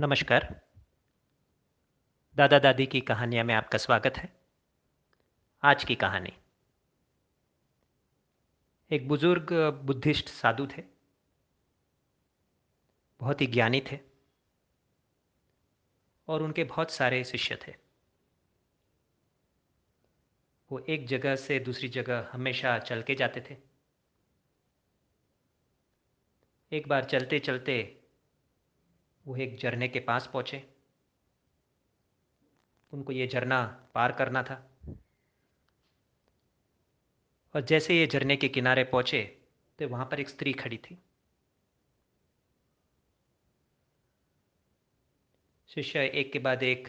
नमस्कार। दादा दादी की कहानियाँ में आपका स्वागत है। आज की कहानी। एक बुज़ुर्ग बुद्धिस्ट साधु थे। बहुत ही ज्ञानी थे। और उनके बहुत सारे शिष्य थे। वो एक जगह से दूसरी जगह हमेशा चल के जाते थे। एक बार चलते चलते वो एक झरने के पास पहुँचे। उनको ये झरना पार करना था। और जैसे ये झरने के किनारे पहुँचे तो वहाँ पर एक स्त्री खड़ी थी। शिष्य एक के बाद एक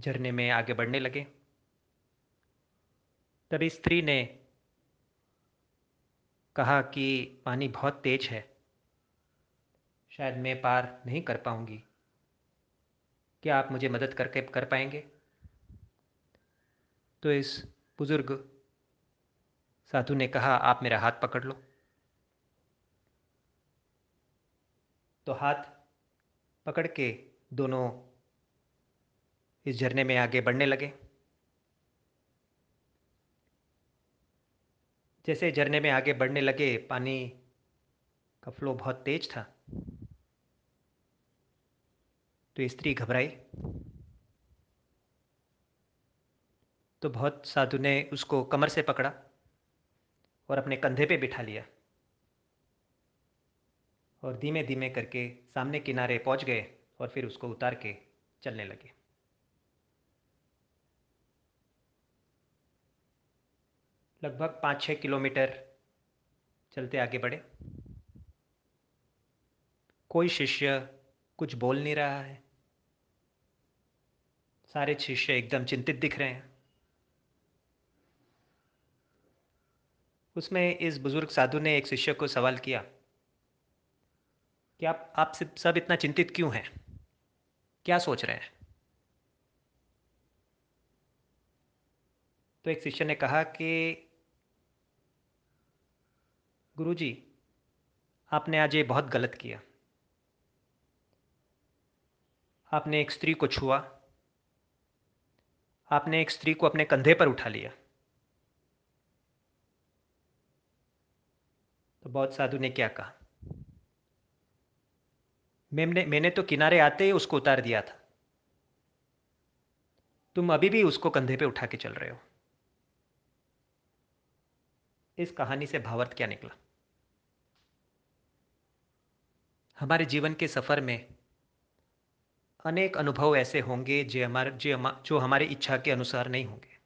झरने में आगे बढ़ने लगे। तभी स्त्री ने कहा कि पानी बहुत तेज है। शायद मैं पार नहीं कर पाऊँगी। क्या आप मुझे मदद करके कर पाएँगे? तो इस बुज़ुर्ग साधु ने कहा, आप मेरा हाथ पकड़ लो। तो हाथ पकड़ के दोनों इस झरने में आगे बढ़ने लगे। जैसे झरने में आगे बढ़ने लगे, पानी का फ्लो बहुत तेज था। तो स्त्री घबराई। तो बहुत साधु ने उसको कमर से पकड़ा और अपने कंधे पे बिठा लिया और धीमे धीमे करके सामने किनारे पहुँच गए और फिर उसको उतार के चलने लगे। लगभग पाँच छः किलोमीटर चलते आगे बढ़े। कोई शिष्य कुछ बोल नहीं रहा है। सारे शिष्य एकदम चिंतित दिख रहे हैं। उसमें इस बुज़ुर्ग साधु ने एक शिष्य को सवाल किया कि आप आप सब इतना चिंतित क्यों हैं? क्या सोच रहे हैं? तो एक शिष्य ने कहा कि, गुरुजी, आपने आज ये बहुत गलत किया। आपने एक स्त्री को छुआ आपने एक स्त्री को अपने कंधे पर उठा लिया। तो बहुत साधु ने क्या कहा? मैंने मैंने तो किनारे आते ही उसको उतार दिया था। तुम अभी भी उसको कंधे पे उठा के चल रहे हो इस कहानी से भावार्थ क्या निकला? हमारे जीवन के सफ़र में अनेक अनुभव ऐसे होंगे जो हमारे, जो हम, जो हमारी इच्छा के अनुसार नहीं होंगे।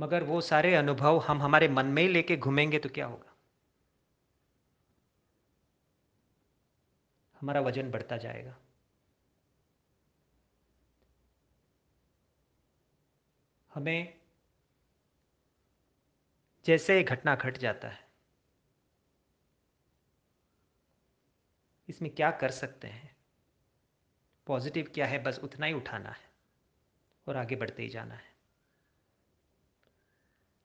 मगर वो सारे अनुभव हम हमारे मन में ही लेके घूमेंगे तो क्या होगा? हमारा वज़न बढ़ता जाएगा। हमें जैसे ही घटना घट जाता है इसमें क्या कर सकते हैं? पॉजिटिव क्या है? बस उतना ही उठाना है और आगे बढ़ते ही जाना है।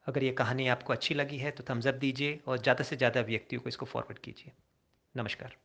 अगर ये कहानी आपको अच्छी लगी है तो थम्सअप दीजिए और ज़्यादा से ज़्यादा व्यक्तियों को इसको फॉरवर्ड कीजिए। नमस्कार।